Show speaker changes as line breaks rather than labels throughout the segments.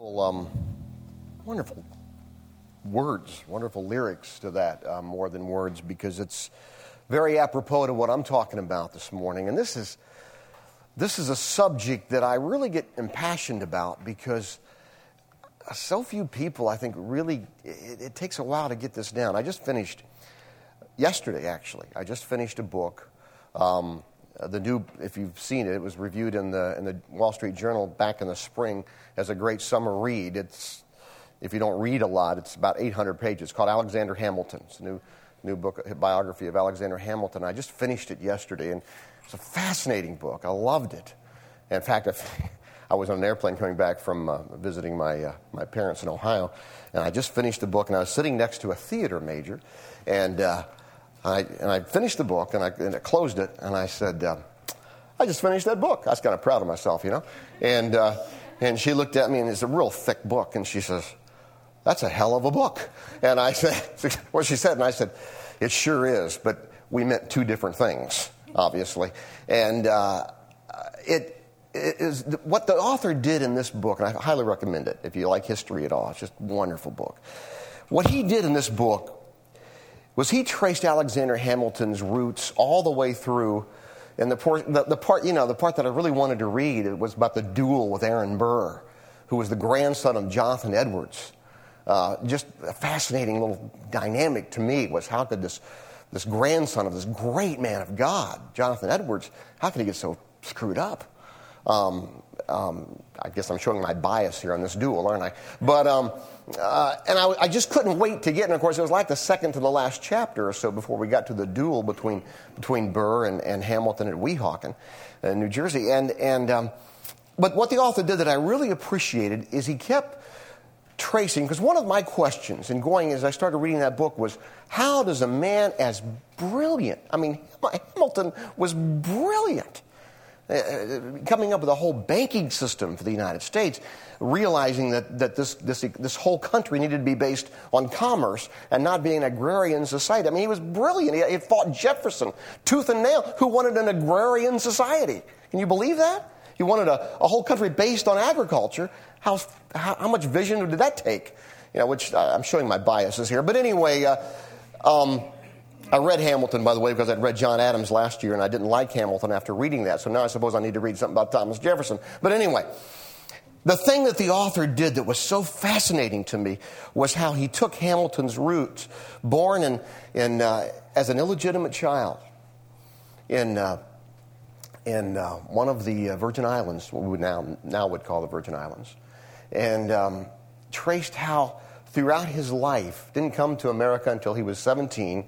Um, wonderful words, wonderful lyrics to that, uh, more than words, because it's very apropos to what I'm talking about this morning. And this is, this is a subject that I really get impassioned about because so few people, I think, really, it, it takes a while to get this down. I just finished, yesterday actually, I just finished a book. Um, the new, if you've seen it, it was reviewed in the, in the Wall Street Journal back in the spring as a great summer read. It's, if you don't read a lot, it's about 800 pages. It's called Alexander Hamilton. It's a new, new book, biography of Alexander Hamilton. I just finished it yesterday, and it's a fascinating book. I loved it. in fact, I was on an airplane coming back from uh, visiting my, uh, my parents in Ohio, and I just finished the book, and I was sitting next to a theater major, and, uh, I, and I finished the book, and I, and I closed it, and I said, uh, I just finished that book. I was kind of proud of myself, you know. And, uh, and she looked at me, and it's a real thick book, and she says, That's a hell of a book. And I said, What she said, and I said, It sure is, but we meant two different things, obviously. And uh, it, it is what the author did in this book, and I highly recommend it if you like history at all. It's just a wonderful book. What he did in this book was he traced Alexander Hamilton's roots all the way through and the, the, the, part, you know, the part that I really wanted to read was about the duel with Aaron Burr, who was the grandson of Jonathan Edwards. Uh, just a fascinating little dynamic to me was how could this, this grandson of this great man of God, Jonathan Edwards, how could he get so screwed up? Um, um, I guess I'm showing my bias here on this duel, aren't I? But, um, uh, and I, I, just couldn't wait to get, and of course, it was like the second to the last chapter or so before we got to the duel between, between Burr and, and Hamilton at Weehawken in New Jersey. And, and, um, but what the author did that I really appreciated is he kept tracing, because one of my questions in going as I started reading that book was how does a man as brilliant, I mean, Hamilton was brilliant uh, uh, coming up with a whole banking system for the United States, realizing that, that this, this, this whole country needed to be based on commerce and not being an agrarian society. I mean, he was brilliant. He, he fought Jefferson tooth and nail, who wanted an agrarian society. Can you believe that? He wanted a, a whole country based on agriculture. How, how, how, much vision did that take? You know, which uh, I'm showing my biases here. But anyway, uh, um, I read Hamilton, by the way, because I'd read John Adams last year and I didn't like Hamilton after reading that. So now I suppose I need to read something about Thomas Jefferson. But anyway, the thing that the author did that was so fascinating to me was how he took Hamilton's roots, born in, in, uh, as an illegitimate child in, uh, in uh, one of the uh, Virgin Islands, what we now, now would call the Virgin Islands, and um, traced how throughout his life, didn't come to America until he was 17,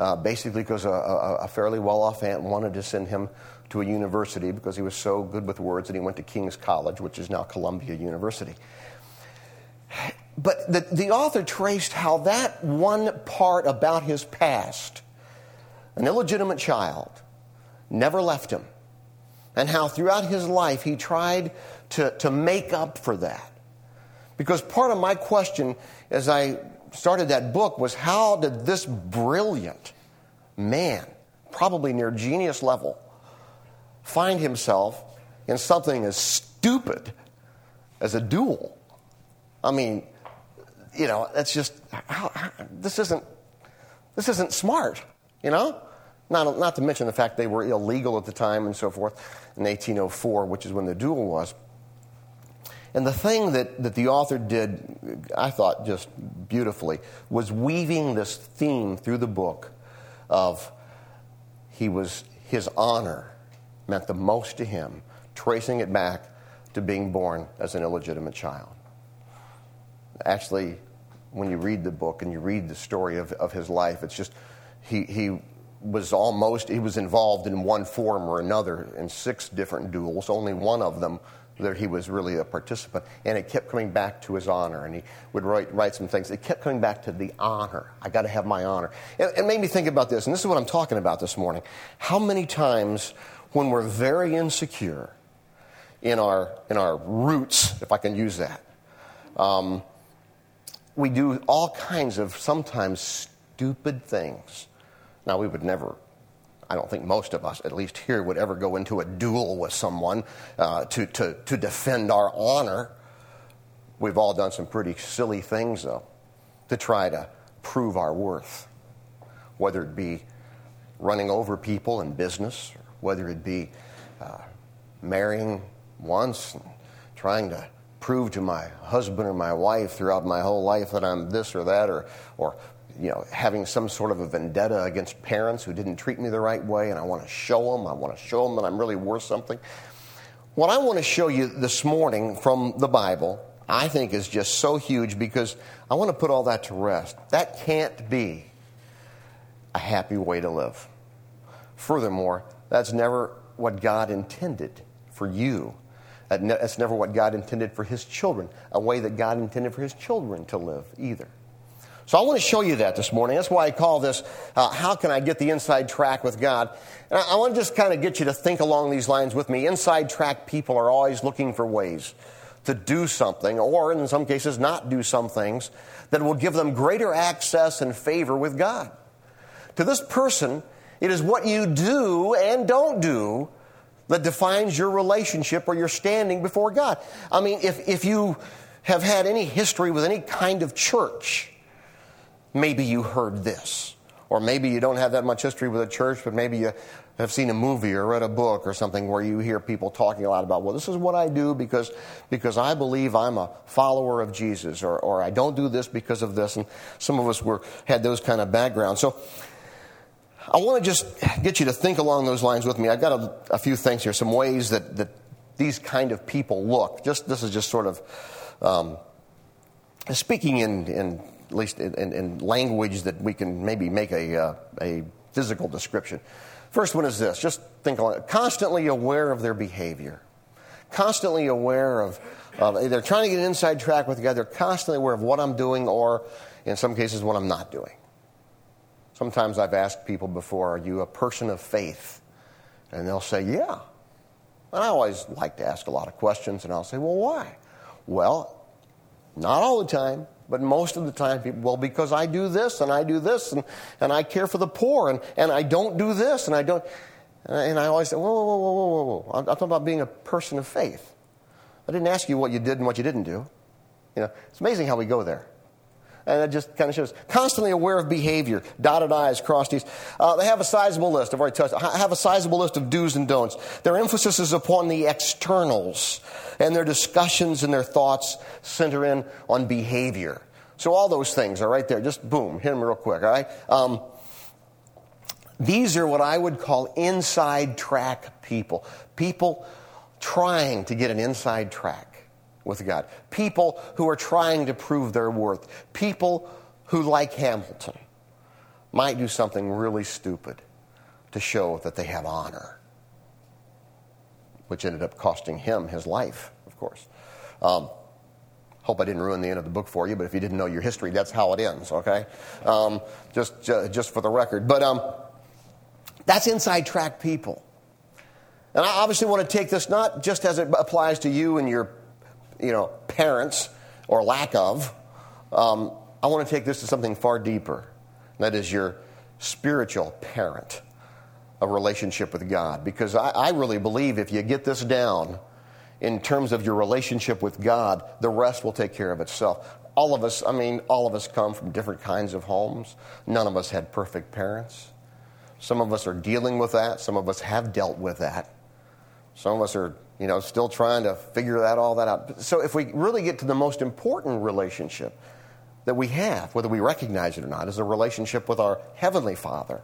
uh, basically because a, a, a fairly well off aunt wanted to send him to a university because he was so good with words that he went to King's College, which is now Columbia University. But the, the author traced how that one part about his past, an illegitimate child, never left him, and how throughout his life he tried to, to make up for that. Because part of my question as I started that book was how did this brilliant man, probably near genius level, find himself in something as stupid as a duel? I mean, you know, that's just how, how, this isn't this isn't smart, you know. Not, not to mention the fact they were illegal at the time and so forth in 1804, which is when the duel was. And the thing that, that the author did, I thought just beautifully, was weaving this theme through the book of he was his honor meant the most to him, tracing it back to being born as an illegitimate child. Actually, when you read the book and you read the story of, of his life, it's just he, he was almost he was involved in one form or another in six different duels. Only one of them that he was really a participant. And it kept coming back to his honor. And he would write, write some things. It kept coming back to the honor. I got to have my honor. And it made me think about this. And this is what I'm talking about this morning. How many times when we're very insecure in our, in our roots, if I can use that, um, we do all kinds of sometimes stupid things. Now, we would never I don't think most of us, at least here, would ever go into a duel with someone uh, to, to, to defend our honor. We've all done some pretty silly things, though, to try to prove our worth, whether it be running over people in business, whether it be uh, marrying once and trying to prove to my husband or my wife throughout my whole life that I'm this or that, or, or you know, having some sort of a vendetta against parents who didn't treat me the right way, and I want to show them, I want to show them that I'm really worth something. What I want to show you this morning from the Bible, I think is just so huge because I want to put all that to rest. That can't be a happy way to live. Furthermore, that's never what God intended for you. That's never what God intended for His children, a way that God intended for His children to live either. So I want to show you that this morning. That's why I call this, uh, How Can I Get the Inside Track with God? And I, I want to just kind of get you to think along these lines with me. Inside track people are always looking for ways to do something, or in some cases, not do some things that will give them greater access and favor with God. To this person, it is what you do and don't do that defines your relationship or your standing before God. I mean, if, if you have had any history with any kind of church, maybe you heard this. Or maybe you don't have that much history with a church, but maybe you have seen a movie or read a book or something where you hear people talking a lot about, well, this is what I do because, because I believe I'm a follower of Jesus, or, or I don't do this because of this. And some of us were, had those kind of backgrounds. So I want to just get you to think along those lines with me. I've got a, a, few things here, some ways that, that these kind of people look. Just This is just sort of um, speaking in, in, at least in, in, language that we can maybe make a, uh, a physical description. First one is this just think along it. Constantly aware of their behavior. Constantly aware of, of, they're trying to get an inside track with God. They're constantly aware of what I'm doing or, in some cases, what I'm not doing. Sometimes I've asked people before, Are you a person of faith? And they'll say, Yeah. And I always like to ask a lot of questions, and I'll say, Well, why? Well, not all the time, but most of the time, people, well, because I do this and I do this and, and I care for the poor and, and I don't do this and I don't. And I always say, whoa, whoa, whoa, whoa, whoa, whoa. I'm, I'm talking about being a person of faith. I didn't ask you what you did and what you didn't do. You know, it's amazing how we go there. And it just kind of shows constantly aware of behavior, dotted I's, crossed T's. Uh, they have a sizable list. I've already touched. Have a sizable list of do's and don'ts. Their emphasis is upon the externals, and their discussions and their thoughts center in on behavior. So all those things are right there. Just boom, hit them real quick. All right. Um, these are what I would call inside track people. People trying to get an inside track with God. People who are trying to prove their worth. People who, like Hamilton, might do something really stupid to show that they have honor, which ended up costing him his life, of course. Um, hope I didn't ruin the end of the book for you, but if you didn't know your history, that's how it ends, okay? Um, just, just for the record. But um, that's inside track people. And I obviously want to take this not just as it applies to you and your you know, parents or lack of, um, I want to take this to something far deeper. That is your spiritual parent, a relationship with God. Because I, I really believe if you get this down in terms of your relationship with God, the rest will take care of itself. All of us, I mean, all of us come from different kinds of homes. None of us had perfect parents. Some of us are dealing with that. Some of us have dealt with that. Some of us are you know, still trying to figure that all that out. So if we really get to the most important relationship that we have, whether we recognize it or not, is a relationship with our Heavenly Father.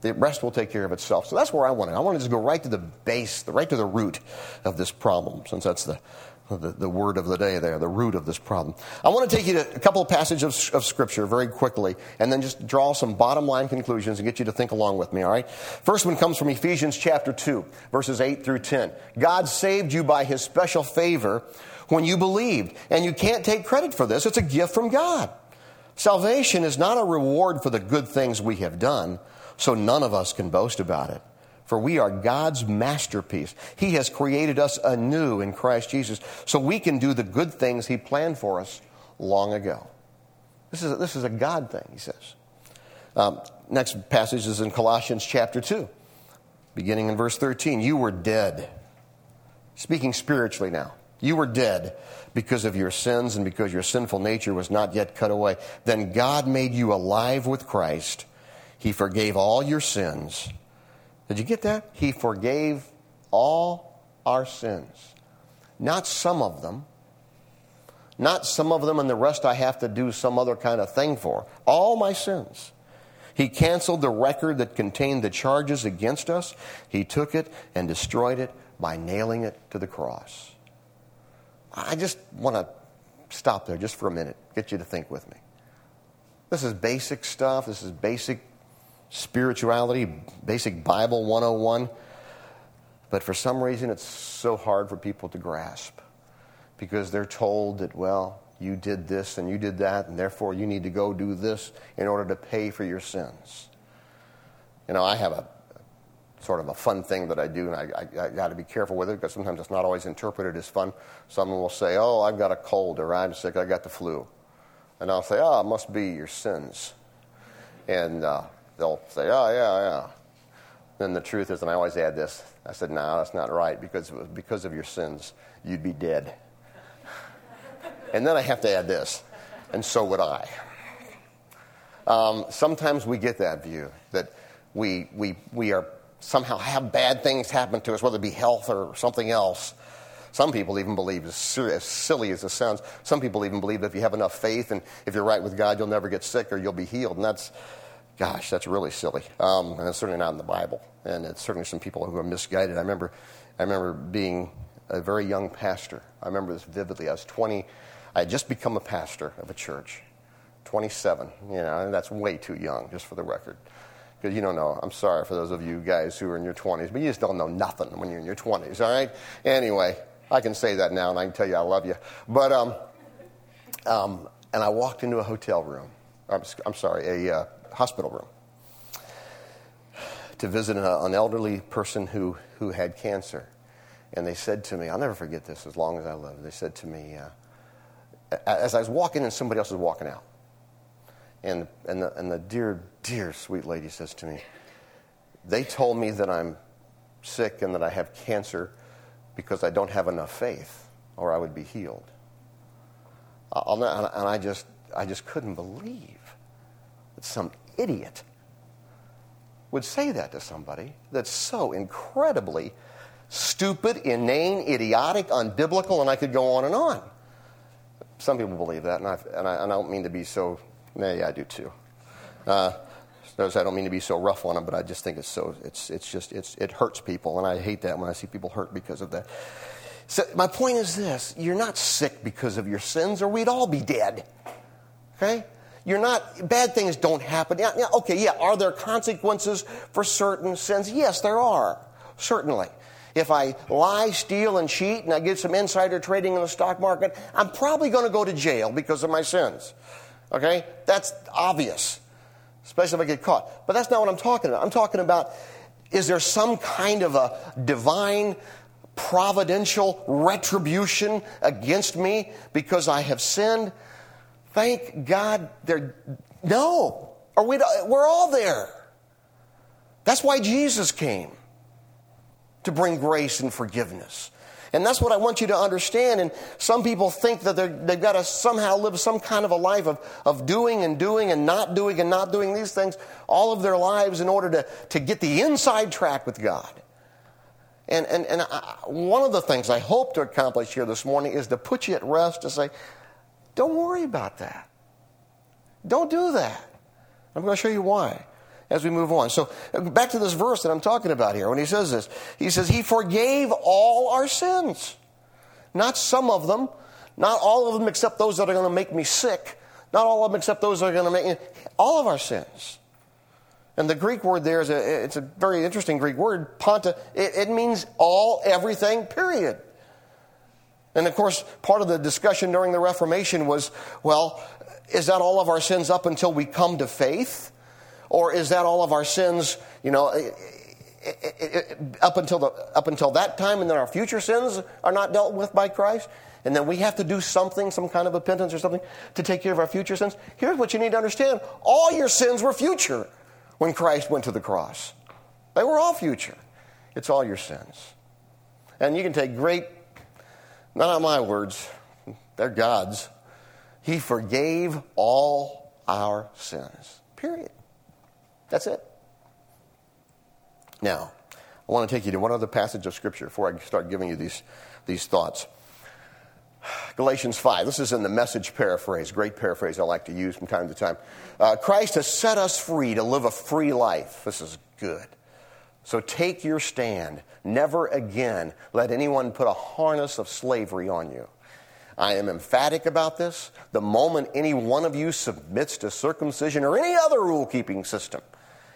The rest will take care of itself. So that's where I want it. I want to just go right to the base, right to the root of this problem, since that's the the, the word of the day there, the root of this problem. I want to take you to a couple of passages of, of, Scripture very quickly, and then just draw some bottom line conclusions and get you to think along with me, all right? First one comes from Ephesians chapter 2, verses 8 through 10. God saved you by his special favor when you believed, and you can't take credit for this. It's a gift from God. Salvation is not a reward for the good things we have done, so none of us can boast about it for we are God's masterpiece. He has created us anew in Christ Jesus so we can do the good things He planned for us long ago. This is a, this is a God thing, he says. Um, next passage is in Colossians chapter 2, beginning in verse 13. You were dead. Speaking spiritually now. You were dead because of your sins and because your sinful nature was not yet cut away. Then God made you alive with Christ. He forgave all your sins. Did you get that? He forgave all our sins. Not some of them. Not some of them and the rest I have to do some other kind of thing for. All my sins. He canceled the record that contained the charges against us. He took it and destroyed it by nailing it to the cross. I just want to stop there just for a minute, get you to think with me. This is basic stuff. This is basic spirituality, basic Bible 101. But for some reason, it's so hard for people to grasp because they're told that, well, you did this and you did that, and therefore you need to go do this in order to pay for your sins. You know, I have a sort of a fun thing that I do, and I, I, I got to be careful with it because sometimes it's not always interpreted as fun. Someone will say, Oh, I've got a cold, or I'm sick, I got the flu. And I'll say, Oh, it must be your sins. And uh, they'll say, Oh, yeah, yeah. Then the truth is, and I always add this I said, No, that's not right because, because of your sins, you'd be dead. and then I have to add this, and so would I. Um, sometimes we get that view that we, we, we are somehow have bad things happen to us, whether it be health or something else. Some people even believe, as silly as it sounds, some people even believe that if you have enough faith and if you're right with God, you'll never get sick or you'll be healed. And that's, gosh, that's really silly. Um, and it's certainly not in the Bible. And it's certainly some people who are misguided. I remember, I remember being a very young pastor. I remember this vividly. I was 20, I had just become a pastor of a church. 27, you know, and that's way too young, just for the record because you don't know. I'm sorry for those of you guys who are in your 20s, but you just don't know nothing when you're in your 20s, all right? Anyway, I can say that now and I can tell you I love you. But, um, um, and I walked into a hotel room, I'm, I'm sorry, a uh, hospital room to visit a, an elderly person who, who had cancer. And they said to me, I'll never forget this as long as I live. They said to me, uh, as I was walking in, somebody else was walking out. And, and, the, and the dear, dear sweet lady says to me, They told me that I'm sick and that I have cancer because I don't have enough faith or I would be healed. and I just, I just couldn't believe that some idiot would say that to somebody that's so incredibly stupid, inane, idiotic, unbiblical, and I could go on and on. Some people believe that, and, and, I, and I don't mean to be so yeah, I do too. Uh, I don't mean to be so rough on them, but I just think it's so, it's, it's just, it's, it hurts people, and I hate that when I see people hurt because of that. So my point is this you're not sick because of your sins, or we'd all be dead. Okay? You're not, bad things don't happen. Yeah, yeah, okay, yeah, are there consequences for certain sins? Yes, there are, certainly. If I lie, steal, and cheat, and I get some insider trading in the stock market, I'm probably going to go to jail because of my sins. Okay? That's obvious, especially if I get caught. But that's not what I'm talking about. I'm talking about is there some kind of a divine, providential retribution against me because I have sinned? Thank God there. No. Or we we're all there. That's why Jesus came to bring grace and forgiveness. And that's what I want you to understand. And some people think that they've got to somehow live some kind of a life of, of doing and doing and not doing and not doing these things all of their lives in order to, to get the inside track with God. And, and, and I, one of the things I hope to accomplish here this morning is to put you at rest to say, don't worry about that. Don't do that. I'm going to show you why as we move on. So back to this verse that I'm talking about here when he says this. He says, He forgave all our sins. Not some of them, not all of them except those that are going to make me sick, not all of them except those that are going to make me, all of our sins. And the Greek word there is a, it's a very interesting Greek word, panta. It, it means all, everything, period. And of course, part of the discussion during the Reformation was, well, is that all of our sins up until we come to faith? Or is that all of our sins, you know, up until, the, up until that time and then our future sins are not dealt with by Christ? And then we have to do something, some kind of repentance or something to take care of our future sins? Here's what you need to understand all your sins were future when Christ went to the cross. They were all future. It's all your sins. And you can take great Not my words, they're God's. He forgave all our sins. Period. That's it. Now, I want to take you to one other passage of Scripture before I start giving you these, these thoughts. Galatians 5. This is in the message paraphrase, great paraphrase I like to use from time to time. Uh, Christ has set us free to live a free life. This is good. So take your stand. Never again let anyone put a harness of slavery on you. I am emphatic about this. The moment any one of you submits to circumcision or any other rule keeping system,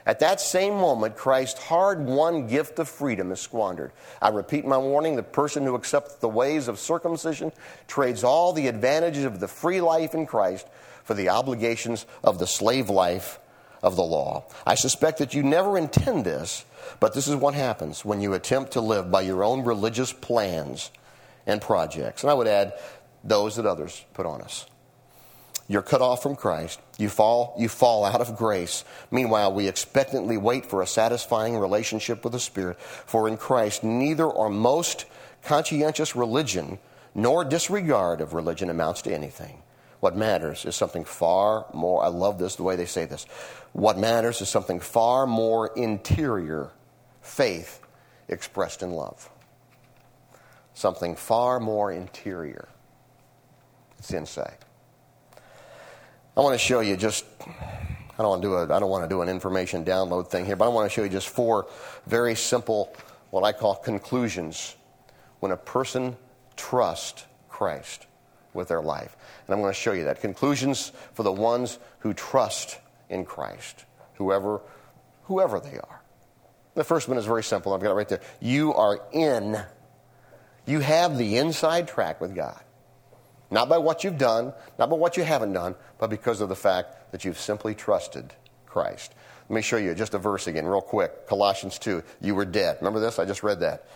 at that same moment, Christ's hard won gift of freedom is squandered. I repeat my warning the person who accepts the ways of circumcision trades all the advantages of the free life in Christ for the obligations of the slave life of the law. I suspect that you never intend this, but this is what happens when you attempt to live by your own religious plans and projects. And I would add, those that others put on us. You're cut off from Christ. You fall, you fall out of grace. Meanwhile, we expectantly wait for a satisfying relationship with the Spirit. For in Christ, neither are most conscientious religion nor disregard of religion amounts to anything. What matters is something far more, I love this, the way they say this. What matters is something far more interior faith expressed in love. Something far more interior. It's inside. I want to show you just I don't want to do a I don't want to do an information download thing here, but I want to show you just four very simple what I call conclusions when a person trusts Christ with their life. And I'm going to show you that. Conclusions for the ones who trust in Christ, whoever whoever they are. The first one is very simple. I've got it right there. You are in you have the inside track with God. Not by what you've done, not by what you haven't done, but because of the fact that you've simply trusted Christ. Let me show you just a verse again, real quick. Colossians 2. You were dead. Remember this? I just read that.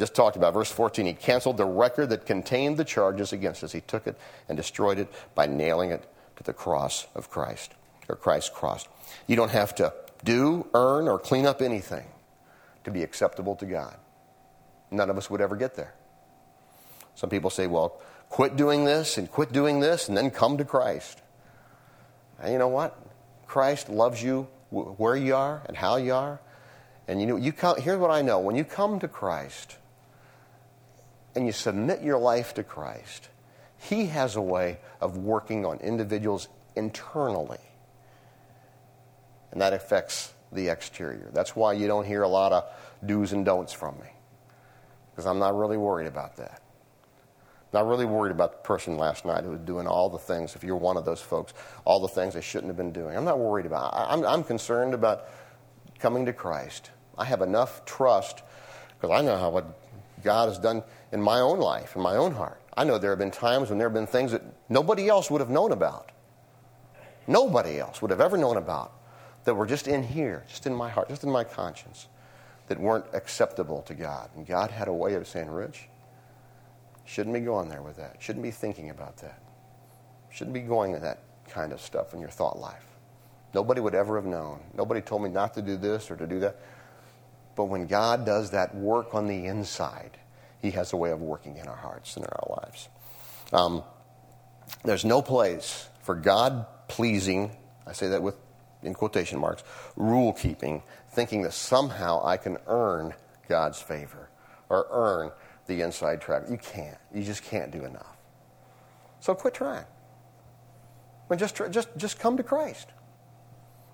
Just talked about verse 14. He canceled the record that contained the charges against us. He took it and destroyed it by nailing it to the cross of Christ, or Christ's cross. You don't have to do, earn, or clean up anything to be acceptable to God. None of us would ever get there. Some people say, well, quit doing this and quit doing this and then come to Christ. And you know what? Christ loves you where you are and how you are. And you know, you come, here's what I know. When you come to Christ and you submit your life to Christ, He has a way of working on individuals internally. And that affects the exterior. That's why you don't hear a lot of do's and don'ts from me. Because I'm not really worried about that. Not really worried about the person last night who was doing all the things, if you're one of those folks, all the things they shouldn't have been doing. I'm not worried about I'm, I'm concerned about coming to Christ. I have enough trust because I know how what God has done in my own life, in my own heart. I know there have been times when there have been things that nobody else would have known about. Nobody else would have ever known about that were just in here, just in my heart, just in my conscience, that weren't acceptable to God. And God had a way of saying, Rich, Shouldn't be going there with that. Shouldn't be thinking about that. Shouldn't be going to that kind of stuff in your thought life. Nobody would ever have known. Nobody told me not to do this or to do that. But when God does that work on the inside, He has a way of working in our hearts and in our lives. Um, there's no place for God pleasing, I say that with in quotation marks, rule keeping, thinking that somehow I can earn God's favor or earn the inside track. You can't. You just can't do enough. So quit trying. I mean, just, just, just come to Christ.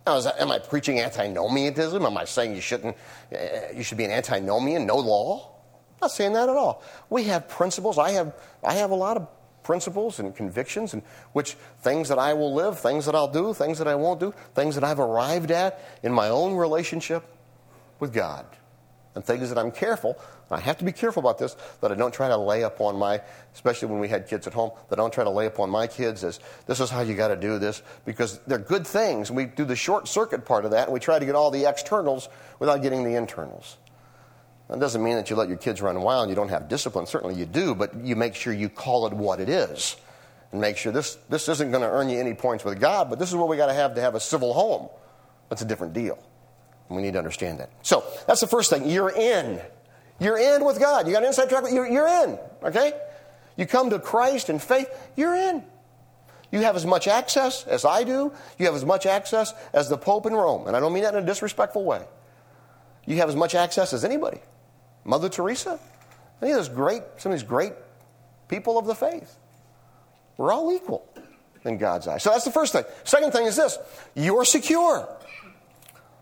Now, that, am I preaching antinomianism? Am I saying you shouldn't, uh, you should be an antinomian, no law? Not saying that at all. We have principles. I have, I have a lot of principles and convictions, and which things that I will live, things that I'll do, things that I won't do, things that I've arrived at in my own relationship with God and things that I'm careful. I have to be careful about this, that I don't try to lay upon my, especially when we had kids at home, that I don't try to lay upon my kids as this is how you got to do this, because they're good things. We do the short circuit part of that, and we try to get all the externals without getting the internals. That doesn't mean that you let your kids run wild and you don't have discipline. Certainly you do, but you make sure you call it what it is. And make sure this, this isn't going to earn you any points with God, but this is what we got to have to have a civil home. That's a different deal. We need to understand that. So that's the first thing. You're in. You're in with God. You got an inside track. You're, you're in. Okay. You come to Christ in faith, you're in. You have as much access as I do. You have as much access as the Pope in Rome. And I don't mean that in a disrespectful way. You have as much access as anybody. Mother Teresa, any of those great, some of these great people of the faith. We're all equal in God's eyes. So that's the first thing. Second thing is this you're secure.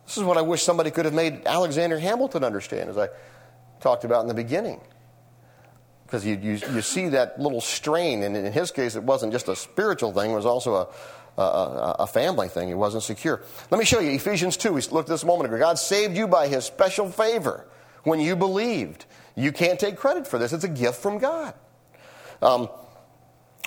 This is what I wish somebody could have made Alexander Hamilton understand, as I talked about in the beginning. Because you, you, you see that little strain, and in his case, it wasn't just a spiritual thing, it was also a, a, a, family thing. He wasn't secure. Let me show you Ephesians 2. We looked at this a moment ago. God saved you by his special favor when you believed. You can't take credit for this, it's a gift from God. Um,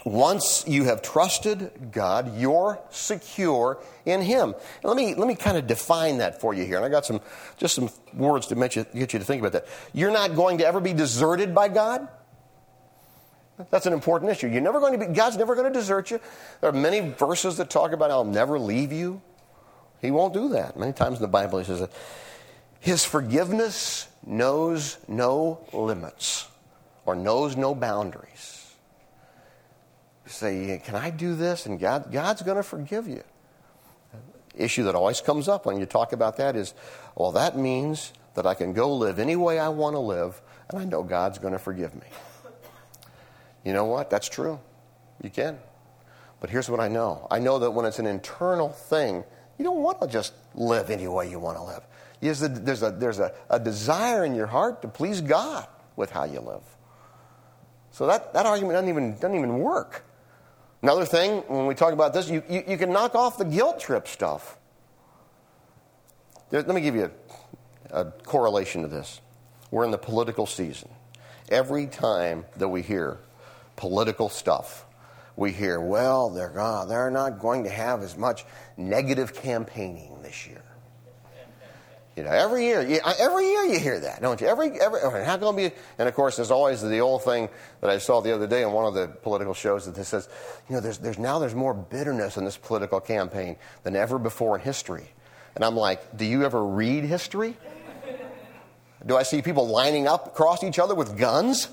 once you have trusted God, you're secure in Him. let me, let me kind of define that for you here. And I got some, just some words to you, get you to think about that. You're not going to ever be deserted by God. That's an important issue. You're never going to be, God's never going to desert you. There are many verses that talk about I'll never leave you. He won't do that. Many times in the Bible, He says that His forgiveness knows no limits or knows no boundaries You say, Can I do this? And God, God's going to forgive you. Issue that always comes up when you talk about that is, well, that means that I can go live any way I want to live, and I know God's going to forgive me. You know what? That's true. You can. But here's what I know I know that when it's an internal thing, you don't want to just live any way you want to live. There's a, there's, a, there's a, a desire in your heart to please God with how you live. So that, that argument doesn't even, doesn't even work. Another thing, when we talk about this, you, you, you can knock off the guilt trip stuff. There, let me give you a, a correlation to this. We're in the political season. Every time that we hear political stuff, we hear, well, they're, they're not going to have as much negative campaigning this year. You know, every year, every year you hear that, don't you? Every, every, how can be? And of course, there's always the old thing that I saw the other day on one of the political shows that says, you know, there's, there's now there's more bitterness in this political campaign than ever before in history. And I'm like, do you ever read history? Do I see people lining up across each other with guns?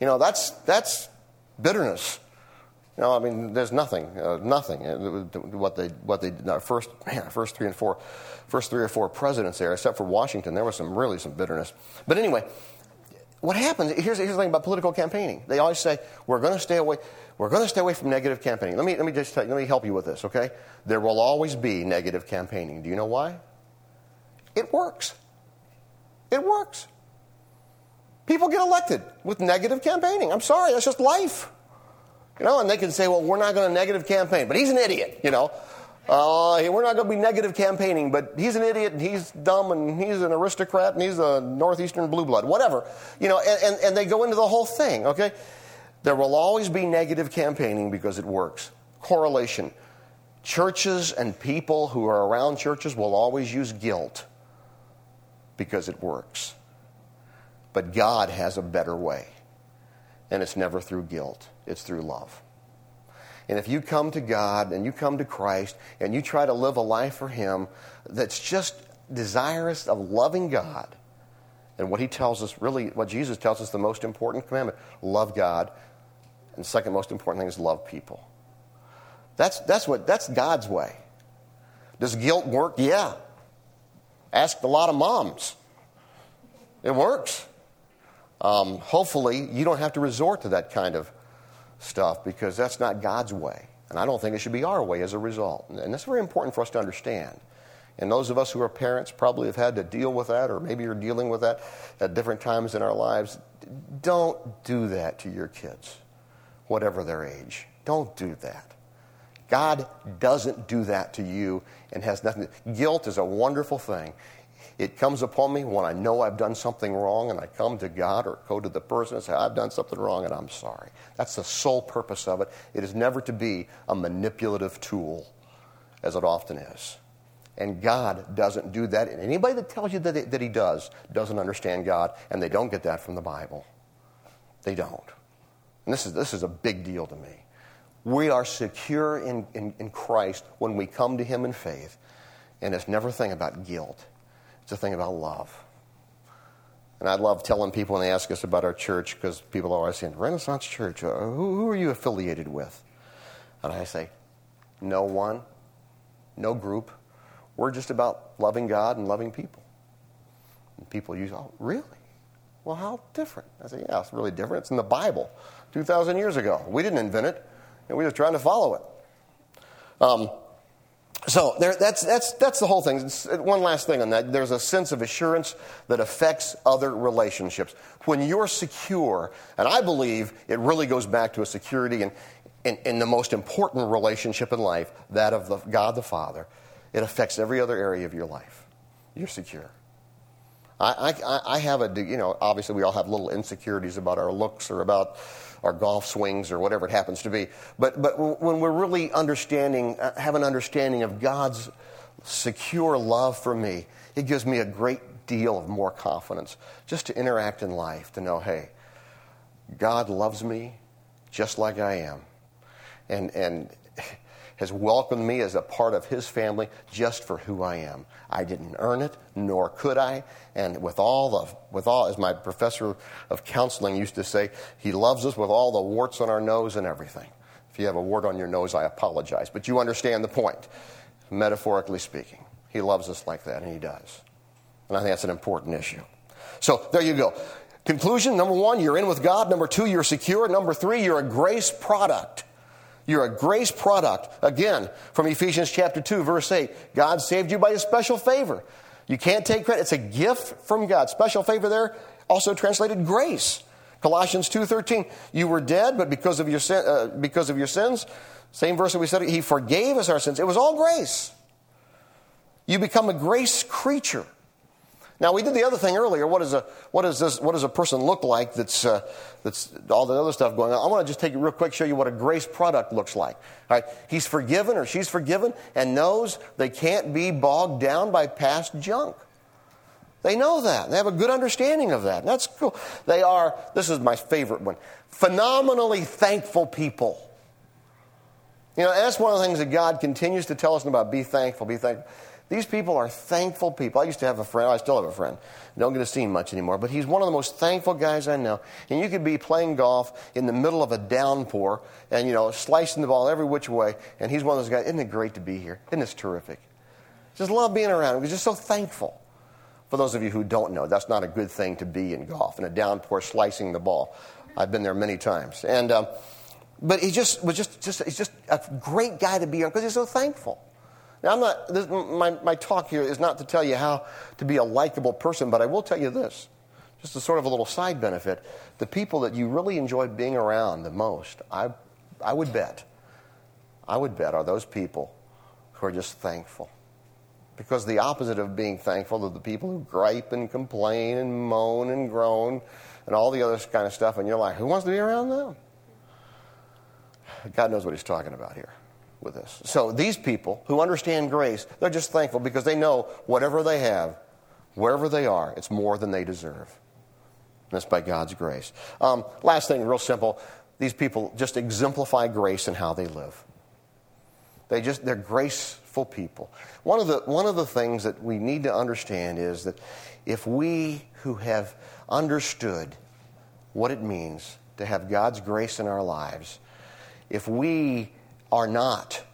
You know, that's that's bitterness. No, I mean, there's nothing, uh, nothing. Uh, what they, what they, no, first, man, first three and four, first three or four presidents there, except for Washington, there was some really some bitterness. But anyway, what happens? Here's, here's the thing about political campaigning. They always say we're going to stay away. We're going to stay away from negative campaigning. Let me, let me just you, let me help you with this, okay? There will always be negative campaigning. Do you know why? It works. It works. People get elected with negative campaigning. I'm sorry, that's just life. You know, and they can say, well, we're not going to negative campaign, but he's an idiot, you know. Uh, we're not going to be negative campaigning, but he's an idiot and he's dumb and he's an aristocrat and he's a northeastern blue blood, whatever. You know, and, and, and they go into the whole thing, okay? There will always be negative campaigning because it works. Correlation. Churches and people who are around churches will always use guilt because it works. But God has a better way, and it's never through guilt it's through love. And if you come to God and you come to Christ and you try to live a life for Him that's just desirous of loving God, and what He tells us, really, what Jesus tells us, the most important commandment love God. And second most important thing is love people. That's, that's, what, that's God's way. Does guilt work? Yeah. Ask a lot of moms. It works. Um, hopefully, you don't have to resort to that kind of stuff because that's not God's way. And I don't think it should be our way as a result. And that's very important for us to understand. And those of us who are parents probably have had to deal with that, or maybe you're dealing with that at different times in our lives. Don't do that to your kids, whatever their age. Don't do that. God doesn't do that to you and has nothing. Guilt is a wonderful thing. It comes upon me when I know I've done something wrong and I come to God or go to the person and say, I've done something wrong and I'm sorry. That's the sole purpose of it. It is never to be a manipulative tool, as it often is. And God doesn't do that. And anybody that tells you that, it, that He does doesn't understand God, and they don't get that from the Bible. They don't. And this is, this is a big deal to me. We are secure in, in, in Christ when we come to Him in faith, and it's never a thing about guilt. It's a thing about love. And I love telling people when they ask us about our church because people always saying, Renaissance Church, uh, who, who are you affiliated with? And I say, no one, no group. We're just about loving God and loving people. And people use, oh, really? Well, how different? I say, yeah, it's really different. It's in the Bible 2,000 years ago. We didn't invent it, and we're just trying to follow it. Um, so there, that's, that's, that's the whole thing. Uh, one last thing on that. There's a sense of assurance that affects other relationships. When you're secure, and I believe it really goes back to a security in, in, in the most important relationship in life, that of the, God the Father, it affects every other area of your life. You're secure. I, I, I have a, you know, obviously we all have little insecurities about our looks or about our golf swings or whatever it happens to be. But, but when we're really understanding, uh, have an understanding of God's secure love for me, it gives me a great deal of more confidence just to interact in life, to know, hey, God loves me just like I am. And, and has welcomed me as a part of his family just for who I am. I didn't earn it, nor could I. And with all the, with all, as my professor of counseling used to say, he loves us with all the warts on our nose and everything. If you have a wart on your nose, I apologize. But you understand the point, metaphorically speaking. He loves us like that, and he does. And I think that's an important issue. So there you go. Conclusion number one, you're in with God. Number two, you're secure. Number three, you're a grace product. You're a grace product. Again, from Ephesians chapter 2, verse 8. God saved you by a special favor. You can't take credit. It's a gift from God. Special favor there, also translated grace. Colossians 2.13. You were dead, but because of your, sin, uh, because of your sins, same verse that we said, He forgave us our sins. It was all grace. You become a grace creature. Now, we did the other thing earlier. What, is a, what, is this, what does a person look like that's, uh, that's all the other stuff going on? I want to just take it real quick, show you what a grace product looks like. All right? He's forgiven or she's forgiven and knows they can't be bogged down by past junk. They know that. They have a good understanding of that. That's cool. They are, this is my favorite one, phenomenally thankful people. You know, that's one of the things that God continues to tell us about be thankful, be thankful. These people are thankful people. I used to have a friend, I still have a friend. don't get to see him much anymore, but he's one of the most thankful guys I know. And you could be playing golf in the middle of a downpour and, you know, slicing the ball every which way, and he's one of those guys. Isn't it great to be here? Isn't this terrific? Just love being around him. He's just so thankful. For those of you who don't know, that's not a good thing to be in golf, in a downpour slicing the ball. I've been there many times. And, um, but he just was just, just, he's just a great guy to be around because he's so thankful. Now, I'm not, this, my, my talk here is not to tell you how to be a likable person, but I will tell you this, just a sort of a little side benefit. The people that you really enjoy being around the most, I, I would bet, I would bet are those people who are just thankful. Because the opposite of being thankful are the people who gripe and complain and moan and groan and all the other kind of stuff, and you're like, who wants to be around them? God knows what he's talking about here with this. So these people who understand grace, they're just thankful because they know whatever they have, wherever they are, it's more than they deserve. And that's by God's grace. Um, last thing, real simple. These people just exemplify grace in how they live. They just they're graceful people. One of the one of the things that we need to understand is that if we who have understood what it means to have God's grace in our lives, if we are not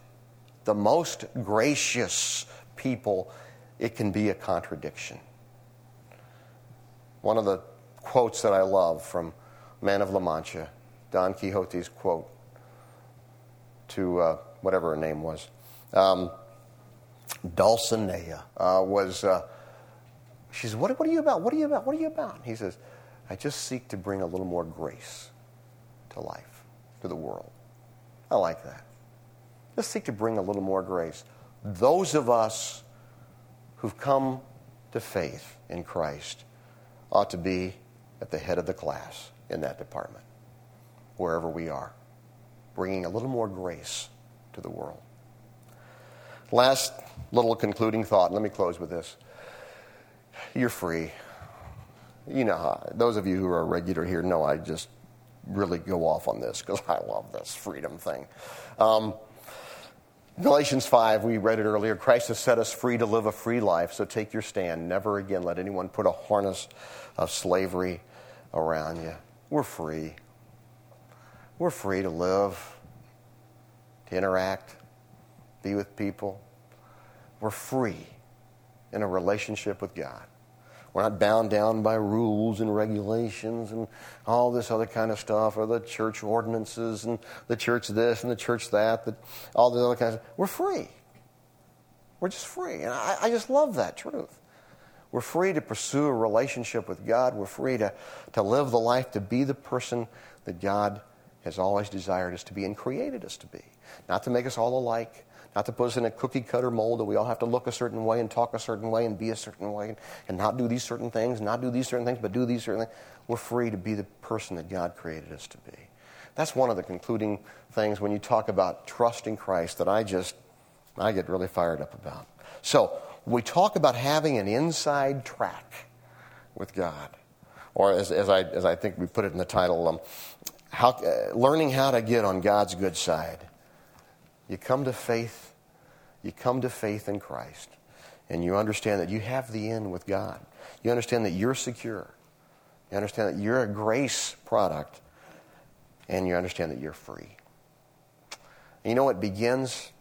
the most gracious people, it can be a contradiction. One of the quotes that I love from Man of La Mancha, Don Quixote's quote to uh, whatever her name was, um, Dulcinea, uh, was, uh, she says, what, what are you about? What are you about? What are you about? He says, I just seek to bring a little more grace to life, to the world. I like that. Let's seek to bring a little more grace. Those of us who've come to faith in Christ ought to be at the head of the class in that department, wherever we are, bringing a little more grace to the world. Last little concluding thought, let me close with this. You're free. You know, how, those of you who are regular here know I just really go off on this because I love this freedom thing. Um, Galatians 5, we read it earlier. Christ has set us free to live a free life, so take your stand. Never again let anyone put a harness of slavery around you. We're free. We're free to live, to interact, be with people. We're free in a relationship with God. We're not bound down by rules and regulations and all this other kind of stuff, or the church ordinances and the church this and the church that, that all the other kinds of We're free. We're just free. And I, I just love that truth. We're free to pursue a relationship with God. We're free to, to live the life, to be the person that God has always desired us to be and created us to be. Not to make us all alike, not to put us in a cookie cutter mold that we all have to look a certain way and talk a certain way and be a certain way and not do these certain things, not do these certain things, but do these certain things. We're free to be the person that God created us to be. That's one of the concluding things when you talk about trusting Christ that I just, I get really fired up about. So, we talk about having an inside track with God, or as, as, I, as I think we put it in the title, um, how, uh, learning how to get on God's good side. You come to faith, you come to faith in Christ, and you understand that you have the end with God. You understand that you're secure. You understand that you're a grace product, and you understand that you're free. And you know what begins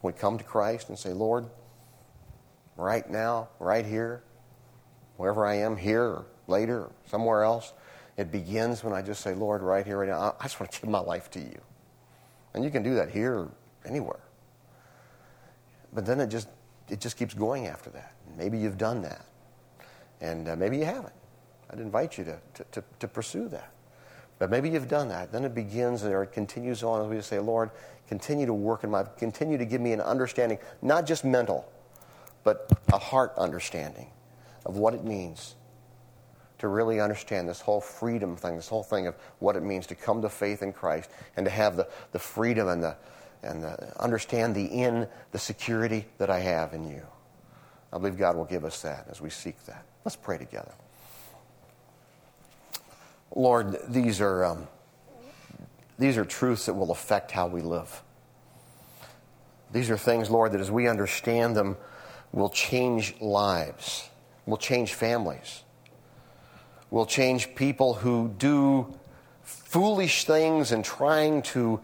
when we come to Christ and say, Lord, right now, right here, wherever I am, here or later or somewhere else, it begins when I just say, Lord, right here, right now, I just want to give my life to you. And you can do that here or anywhere. But then it just, it just keeps going after that. Maybe you've done that. And uh, maybe you haven't. I'd invite you to, to, to, to, pursue that. But maybe you've done that. Then it begins or it continues on as we say, Lord, continue to work in my, continue to give me an understanding, not just mental, but a heart understanding of what it means to really understand this whole freedom thing, this whole thing of what it means to come to faith in Christ and to have the, the freedom and the, and the, understand the in, the security that I have in you. I believe God will give us that as we seek that. Let's pray together. Lord, these are, um, these are truths that will affect how we live. These are things, Lord, that as we understand them, will change lives, will change families will change people who do foolish things and trying to,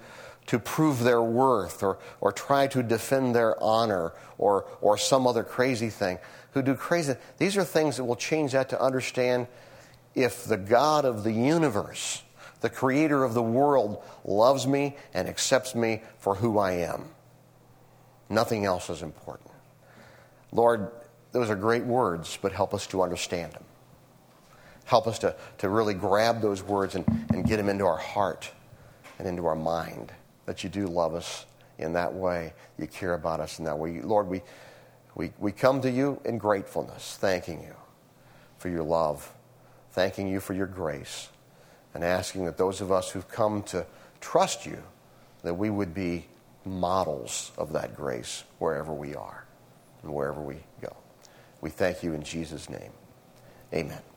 to prove their worth or, or try to defend their honor or, or some other crazy thing, who do crazy. These are things that will change that to understand if the God of the universe, the creator of the world, loves me and accepts me for who I am. Nothing else is important. Lord, those are great words, but help us to understand them. Help us to, to really grab those words and, and get them into our heart and into our mind that you do love us in that way. You care about us in that way. Lord, we, we, we come to you in gratefulness, thanking you for your love, thanking you for your grace, and asking that those of us who've come to trust you, that we would be models of that grace wherever we are and wherever we go. We thank you in Jesus' name. Amen.